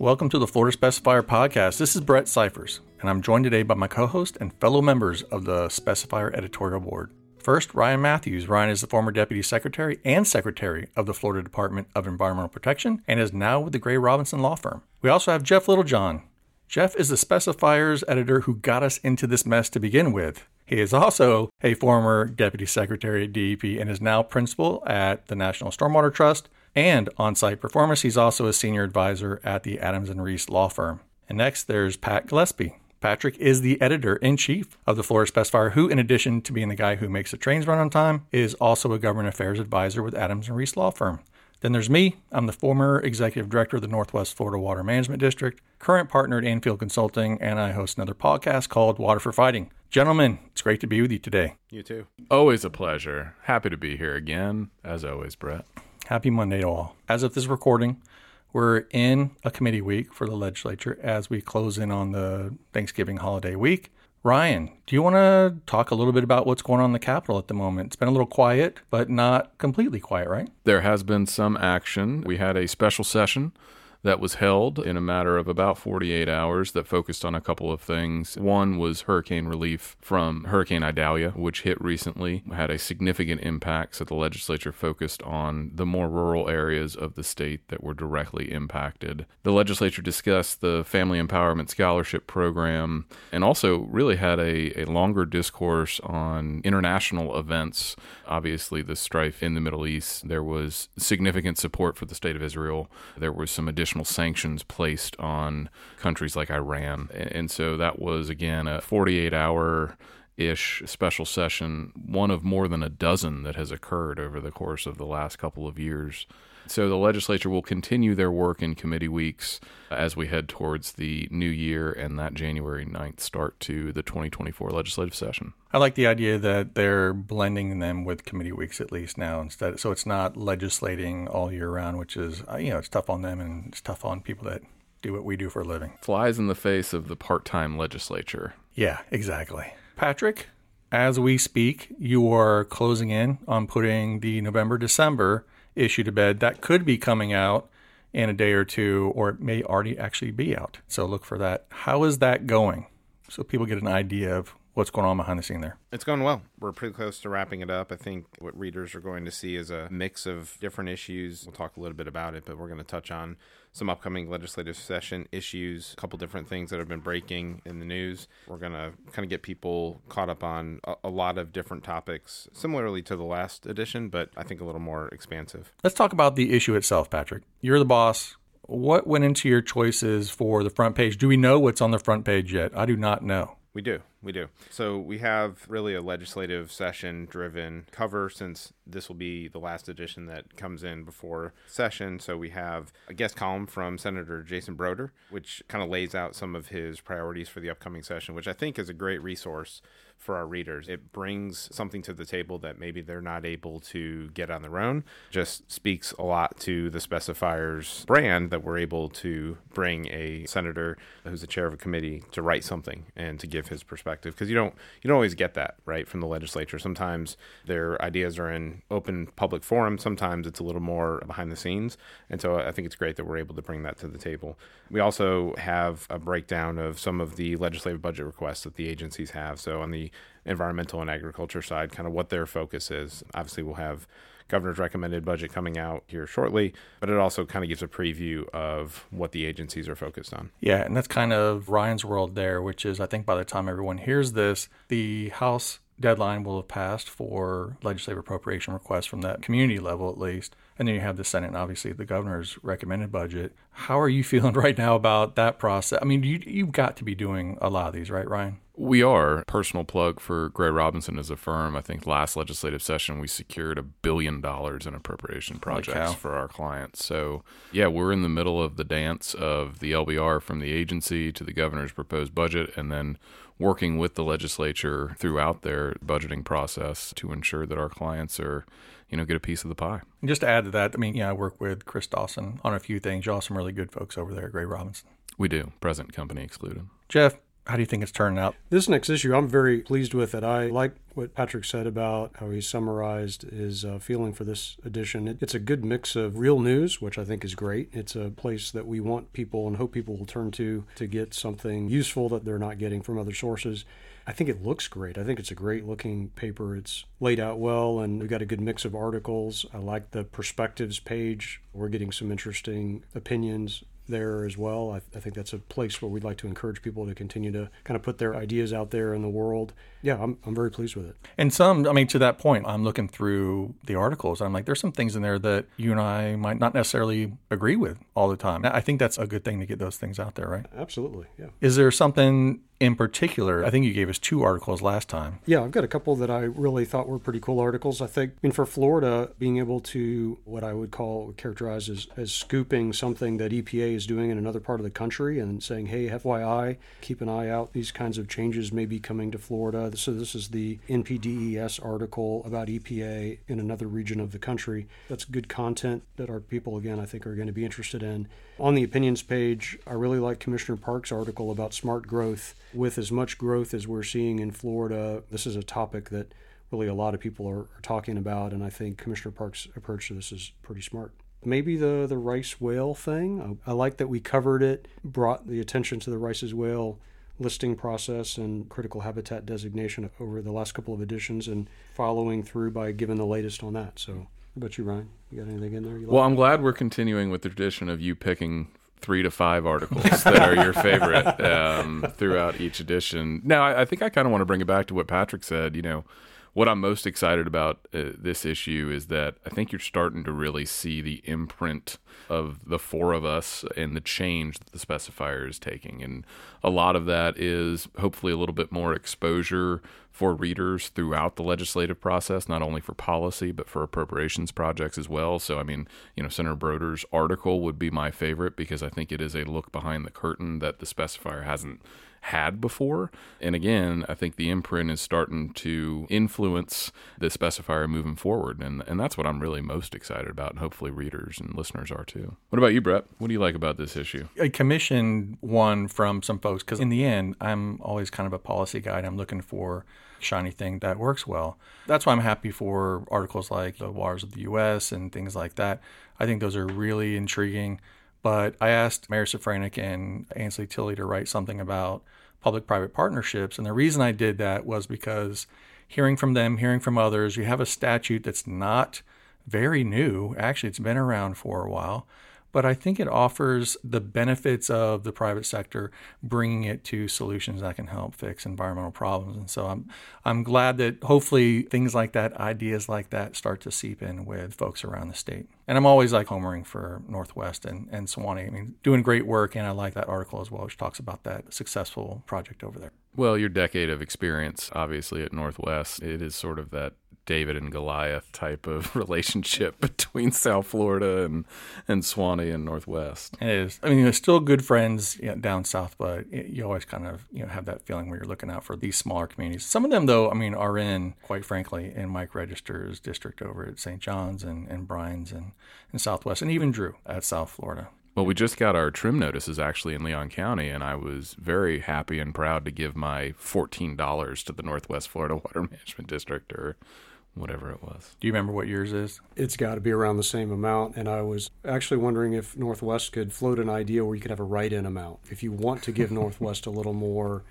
Welcome to the Florida Specifier Podcast. This is Brett Cyphers, and I'm joined today by my co host and fellow members of the Specifier Editorial Board. First, Ryan Matthews. Ryan is the former Deputy Secretary and Secretary of the Florida Department of Environmental Protection and is now with the Gray Robinson Law Firm. We also have Jeff Littlejohn. Jeff is the specifiers editor who got us into this mess to begin with. He is also a former Deputy Secretary at DEP and is now principal at the National Stormwater Trust and on site performance. He's also a senior advisor at the Adams and Reese Law Firm. And next, there's Pat Gillespie. Patrick is the editor in chief of the Florida Specifier, who, in addition to being the guy who makes the trains run on time, is also a government affairs advisor with Adams and Reese Law Firm. Then there's me. I'm the former executive director of the Northwest Florida Water Management District, current partner at Anfield Consulting, and I host another podcast called Water for Fighting. Gentlemen, it's great to be with you today. You too. Always a pleasure. Happy to be here again, as always, Brett. Happy Monday to all. As of this recording, we're in a committee week for the legislature as we close in on the Thanksgiving holiday week. Ryan, do you want to talk a little bit about what's going on in the Capitol at the moment? It's been a little quiet, but not completely quiet, right? There has been some action. We had a special session that was held in a matter of about 48 hours that focused on a couple of things. One was hurricane relief from Hurricane Idalia, which hit recently, had a significant impact. So the legislature focused on the more rural areas of the state that were directly impacted. The legislature discussed the Family Empowerment Scholarship Program and also really had a, a longer discourse on international events. Obviously, the strife in the Middle East, there was significant support for the state of Israel. There was some additional additional sanctions placed on countries like Iran. And so that was, again, a 48 hour ish special session, one of more than a dozen that has occurred over the course of the last couple of years. So the legislature will continue their work in committee weeks as we head towards the new year and that January 9th start to the 2024 legislative session. I like the idea that they're blending them with committee weeks at least now instead so it's not legislating all year round, which is uh, you know, it's tough on them and it's tough on people that do what we do for a living. Flies in the face of the part-time legislature. Yeah, exactly. Patrick, as we speak, you are closing in on putting the November December issue to bed. That could be coming out in a day or two, or it may already actually be out. So look for that. How is that going? So people get an idea of what's going on behind the scene there. It's going well. We're pretty close to wrapping it up. I think what readers are going to see is a mix of different issues. We'll talk a little bit about it, but we're going to touch on some upcoming legislative session issues, a couple different things that have been breaking in the news. We're going to kind of get people caught up on a, a lot of different topics, similarly to the last edition, but I think a little more expansive. Let's talk about the issue itself, Patrick. You're the boss. What went into your choices for the front page? Do we know what's on the front page yet? I do not know. We do. We do. So we have really a legislative session driven cover since this will be the last edition that comes in before session. So we have a guest column from Senator Jason Brodeur, which kind of lays out some of his priorities for the upcoming session, which I think is a great resource for our readers. It brings something to the table that maybe they're not able to get on their own. Just speaks a lot to the specifiers brand that we're able to bring a senator who's the chair of a committee to write something and to give his perspective because you don't you don't always get that right from the legislature. Sometimes their ideas are in open public forum. Sometimes it's a little more behind the scenes, and so I think it's great that we're able to bring that to the table. We also have a breakdown of some of the legislative budget requests that the agencies have. So on the environmental and agriculture side, kind of what their focus is. Obviously, we'll have governor's recommended budget coming out here shortly, but it also kind of gives a preview of what the agencies are focused on. Yeah, and that's kind of Ryan's world there, which is I think by the time everyone hears this, the House deadline will have passed for legislative appropriation requests from that community level at least. And then you have the Senate and obviously the governor's recommended budget. How are you feeling right now about that process? I mean, you, you've got to be doing a lot of these, right, Ryan? We are. Personal plug for Gray Robinson as a firm. I think last legislative session we secured a billion dollars in appropriation projects for our clients. So, yeah, we're in the middle of the dance of the LBR from the agency to the governor's proposed budget and then working with the legislature throughout their budgeting process to ensure that our clients are, you know, get a piece of the pie. And just to add to that, I mean, yeah, I work with Chris Dawson on a few things. Y'all some really good folks over there at Gray Robinson. We do, present company excluded. Jeff, How do you think it's turning out? This next issue, I'm very pleased with it. I like what Patrick said about how he summarized his uh, feeling for this edition. It, it's a good mix of real news, which I think is great. It's a place that we want people and hope people will turn to to get something useful that they're not getting from other sources. I think it looks great. I think it's a great looking paper. It's laid out well, and we've got a good mix of articles. I like the perspectives page. We're getting some interesting opinions there as well. I, I, think that's a place where we'd like to encourage people to continue to kind of put their ideas out there in the world. Yeah, I'm, I'm very pleased with it. And some, I mean, to that point, I'm looking through the articles. I'm like, there's some things in there that you and I might not necessarily agree with all the time. I think that's a good thing to get those things out there, right? Absolutely, yeah. Is there something in particular, I think you gave us two articles last time. Yeah, I've got a couple that I really thought were pretty cool articles. I think, I mean, for Florida, being able to what I would call characterize as, as scooping something that EPA is doing in another part of the country and saying, hey, FYI, keep an eye out. These kinds of changes may be coming to Florida. Uh, so this is the NPDES article about EPA in another region of the country. That's good content that our people, again, I think are going to be interested in. On the opinions page, I really like Commissioner Park's article about smart growth with as much growth as we're seeing in Florida, this is a topic that really a lot of people are, are talking about, and I think Commissioner Park's approach to this is pretty smart. Maybe the, the rice whale thing. I, I like that we covered it, brought the attention to the rice's whale listing process and critical habitat designation over the last couple of editions and following through by giving the latest on that. So, how about you, Ryan? You got anything in there? well, I'm glad we're continuing with the tradition of you picking three to five articles that are your favorite um, throughout each edition. Now, I, I think I kind of want to bring it back to what Patrick said. You know, what I'm most excited about uh, this issue is that I think you're starting to really see the imprint of the four of us and the change that the specifier is taking. And a lot of that is hopefully a little bit more exposure for readers throughout the legislative process, not only for policy, but for appropriations projects as well. So, I mean, you know, Senator Brodeur's article would be my favorite because I think it is a look behind the curtain that the specifier hasn't had before. And again, I think the imprint is starting to influence the specifier moving forward. And, and that's what I'm really most excited about. And hopefully readers and listeners are too. What about you, Brett? What do you like about this issue? I commissioned one from some folks because in the end, I'm always kind of a policy guide. I'm looking for shiny thing that works well. That's why I'm happy for articles like the Waters of the U.S. and things like that. I think those are really intriguing. But I asked Mary Szafraniec and Ansley Tilley to write something about public private partnerships. And the reason I did that was because hearing from them, hearing from others, you have a statute that's not very new. Actually, it's been around for a while but I think it offers the benefits of the private sector, bringing it to solutions that can help fix environmental problems. And so I'm I'm glad that hopefully things like that, ideas like that, start to seep in with folks around the state. And I'm always like homering for Northwest and, and Suwannee. I mean, doing great work, and I like that article as well, which talks about that successful project over there. Well, your decade of experience, obviously, at Northwest, it is sort of that David and Goliath type of relationship between South Florida and, and Suwannee and Northwest. It is. I mean, they're still good friends you know, down south, but it, you always kind of you know have that feeling where you're looking out for these smaller communities. Some of them, though, I mean, are in quite frankly in Mike Register's district over at St. John's and, and Bryan's and, and Southwest, and even Drew at South Florida. Well, we just got our trim notices actually in Leon County, and I was very happy and proud to give my $14 to the Northwest Florida Water Management District or whatever it was. Do you remember what yours is? It's got to be around the same amount. And I was actually wondering if Northwest could float an idea where you could have a write in amount. If you want to give Northwest a little more,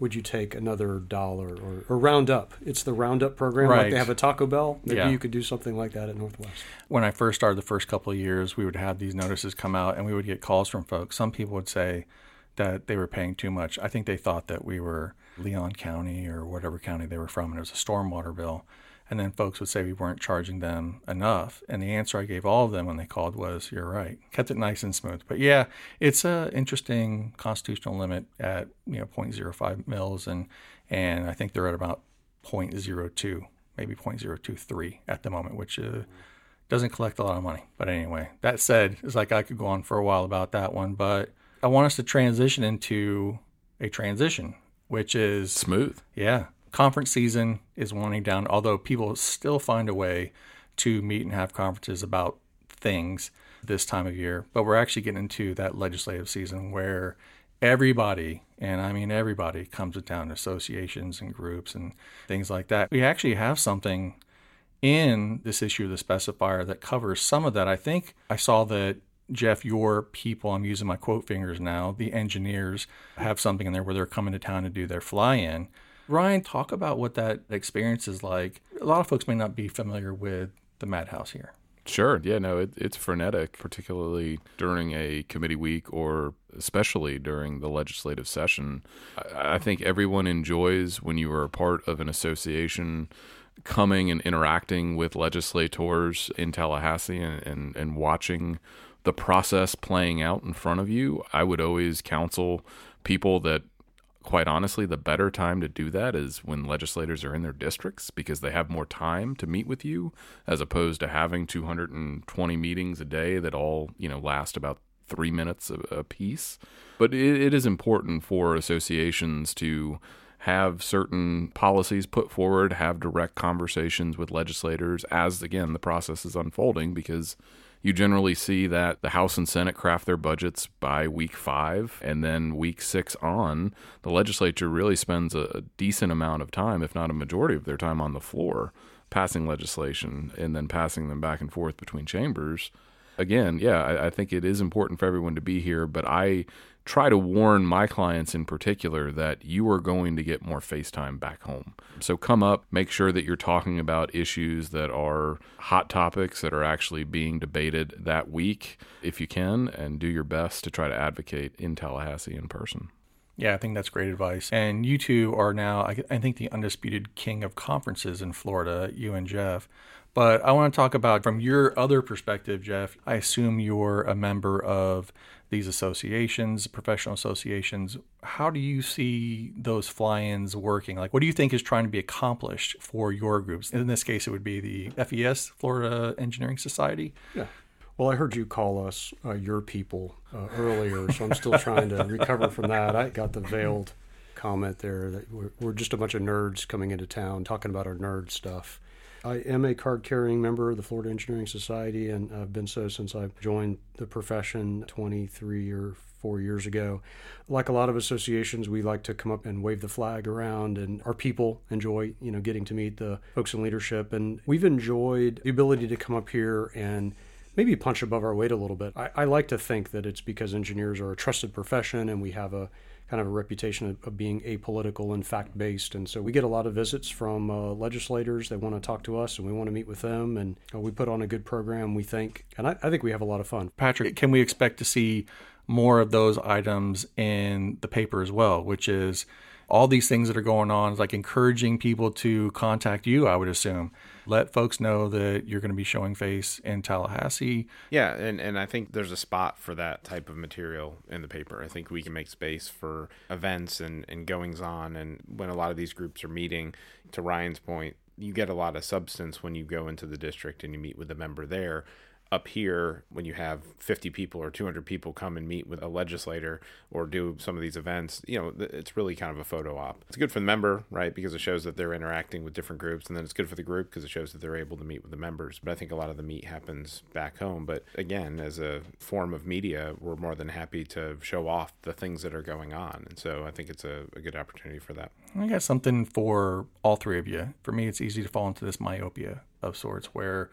would you take another dollar or, or round up? It's the roundup program. Right. Like they have a Taco Bell. Maybe Yeah. you could do something like that at Northwest. When I first started the first couple of years, we would have these notices come out and we would get calls from folks. Some people would say that they were paying too much. I think they thought that we were Leon County or whatever county they were from and it was a stormwater bill. And then folks would say we weren't charging them enough. And the answer I gave all of them when they called was, you're right. Kept it nice and smooth. But yeah, it's a interesting constitutional limit at, you know, 0.05 mils. And, and I think they're at about 0.02, maybe 0.023 at the moment, which uh, doesn't collect a lot of money. But anyway, that said, it's like I could go on for a while about that one. But I want us to transition into a transition, which is Smooth. yeah. Conference season is winding down, although people still find a way to meet and have conferences about things this time of year. But we're actually getting into that legislative season where everybody, and I mean everybody, comes to town, associations and groups and things like that. We actually have something in this issue of the specifier that covers some of that. I think I saw that Jeff, your people, I'm using my quote fingers now, the engineers have something in there where they're coming to town to do their fly in. Ryan, talk about what that experience is like. A lot of folks may not be familiar with the Madhouse here. Sure. Yeah, no, it, it's frenetic, particularly during a committee week or especially during the legislative session. I, I think everyone enjoys when you are a part of an association coming and interacting with legislators in Tallahassee and, and, and watching the process playing out in front of you. I would always counsel people that quite honestly, the better time to do that is when legislators are in their districts because they have more time to meet with you as opposed to having 220 meetings a day that all, you know, last about three minutes a, piece. But it, it is important for associations to have certain policies put forward, have direct conversations with legislators as, again, the process is unfolding because you generally see that the House and Senate craft their budgets by week five, and then week six on, the legislature really spends a, decent amount of time, if not a majority of their time, on the floor passing legislation and then passing them back and forth between chambers. Again, yeah, I, I think it is important for everyone to be here, but I try to warn my clients in particular that you are going to get more FaceTime back home. So come up, make sure that you're talking about issues that are hot topics that are actually being debated that week if you can, and do your best to try to advocate in Tallahassee in person. Yeah, I think that's great advice. And you two are now, I, think, the undisputed king of conferences in Florida, you and Jeff. But I want to talk about from your other perspective, Jeff. I assume you're a member of these associations, professional associations. How do you see those fly ins working? Like, what do you think is trying to be accomplished for your groups? In this case, it would be the FES, Florida Engineering Society. Yeah. Well, I heard you call us uh, your people uh, earlier, so I'm still trying to recover from that. I got the veiled comment there that we're, we're just a bunch of nerds coming into town talking about our nerd stuff. I am a card carrying member of the Florida Engineering Society, and I've been so since I joined the profession 23 or four years ago. Like a lot of associations, we like to come up and wave the flag around, and our people enjoy, you know, getting to meet the folks in leadership. And we've enjoyed the ability to come up here and maybe punch above our weight a little bit. I, I like to think that it's because engineers are a trusted profession and we have a kind of a reputation of, of being apolitical and fact based. And so we get a lot of visits from uh, legislators that want to talk to us and we want to meet with them. And we put on a good program, we think. And I, I think we have a lot of fun. Patrick, can we expect to see more of those items in the paper as well, which is all these things that are going on, like encouraging people to contact you, I would assume let folks know that you're going to be showing face in Tallahassee. Yeah, and, and I think there's a spot for that type of material in the paper. I think we can make space for events and, and goings on. And when a lot of these groups are meeting, to Ryan's point, you get a lot of substance when you go into the district and you meet with a member there up here when you have 50 people or 200 people come and meet with a legislator or do some of these events you know it's really kind of a photo op. It's good for the member right because it shows that they're interacting with different groups and then it's good for the group because it shows that they're able to meet with the members. But i think a lot of the meet happens back home. But again as a form of media we're more than happy to show off the things that are going on. And so i think it's a, a good opportunity for that. I got something for all three of you. For me it's easy to fall into this myopia of sorts where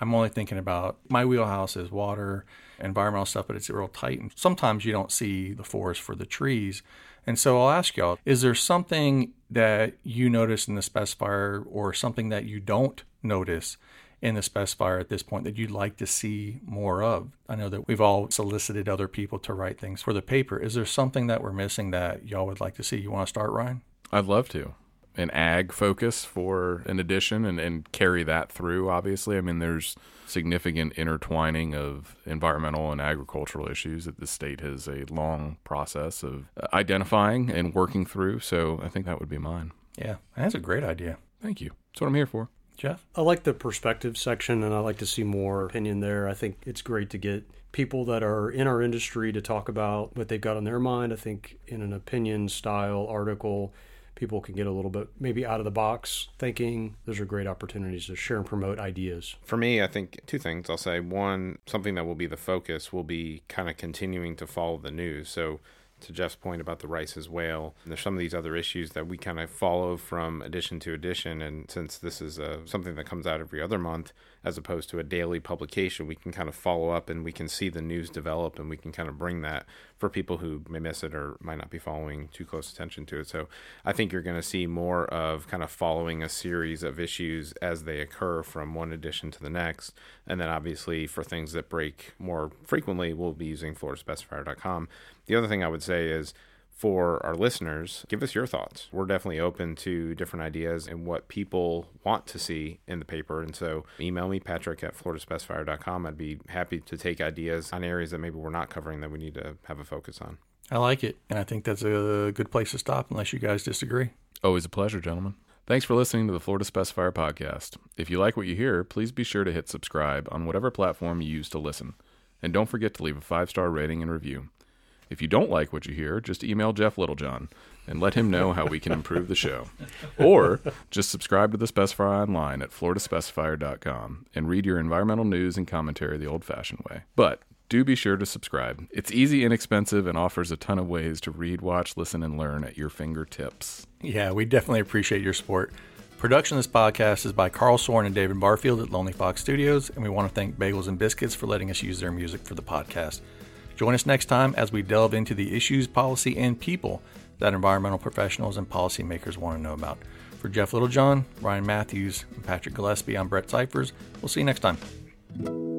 I'm only thinking about my wheelhouse is water, environmental stuff, but it's real tight. And sometimes you don't see the forest for the trees. And so I'll ask y'all, is there something that you notice in the specifier or something that you don't notice in the specifier at this point that you'd like to see more of? I know that we've all solicited other people to write things for the paper. Is there something that we're missing that y'all would like to see? You want to start, Ryan? I'd love to an ag focus for an edition and, and carry that through obviously. I mean there's significant intertwining of environmental and agricultural issues that the state has a long process of identifying and working through. So i think that would be mine. Yeah that's a great idea. Thank you. That's what i'm here for. Jeff? I like the perspective section and i like to see more opinion there. I think it's great to get people that are in our industry to talk about what they've got on their mind. I think in an opinion style article people can get a little bit maybe out of the box thinking. Those are great opportunities to share and promote ideas. For me, I think two things. I'll say one, something that will be the focus will be kind of continuing to follow the news. So to Jeff's point about the Rice's whale, there's some of these other issues that we kind of follow from edition to edition. And since this is uh, something that comes out every other month, as opposed to a daily publication, we can kind of follow up and we can see the news develop and we can kind of bring that for people who may miss it or might not be following too close attention to it. So I think you're going to see more of kind of following a series of issues as they occur from one edition to the next. And then obviously for things that break more frequently, we'll be using floridaspecifier.com. The other thing I would say is, for our listeners, give us your thoughts. We're definitely open to different ideas and what people want to see in the paper. And so email me, patrick at floridaspecifier.com. I'd be happy to take ideas on areas that maybe we're not covering that we need to have a focus on. I like it. And I think that's a good place to stop unless you guys disagree. Always a pleasure, gentlemen. Thanks for listening to the Florida Specifier podcast. If you like what you hear, please be sure to hit subscribe on whatever platform you use to listen. And don't forget to leave a five star rating and review. If you don't like what you hear, just email Jeff Littlejohn and let him know how we can improve the show. Or just subscribe to the Specifier online at floridaspecifier.com and read your environmental news and commentary the old fashioned way. But do be sure to subscribe. It's easy, inexpensive, and offers a ton of ways to read, watch, listen, and learn at your fingertips. Yeah, we definitely appreciate your support. Production of this podcast is by Carl Soren and David Barfield at Lonely Fox Studios, and we want to thank Bagels and Biscuits for letting us use their music for the podcast. Join us next time as we delve into the issues, policy, and people that environmental professionals and policymakers want to know about. For Jeff Littlejohn, Ryan Matthews, and Patrick Gillespie, I'm Brett Cyphers. We'll see you next time.